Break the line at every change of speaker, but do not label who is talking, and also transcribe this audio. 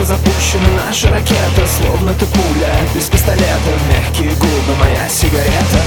Словно запущена наша ракета Словно ты пуля без пистолета Мягкие губы, моя сигарета.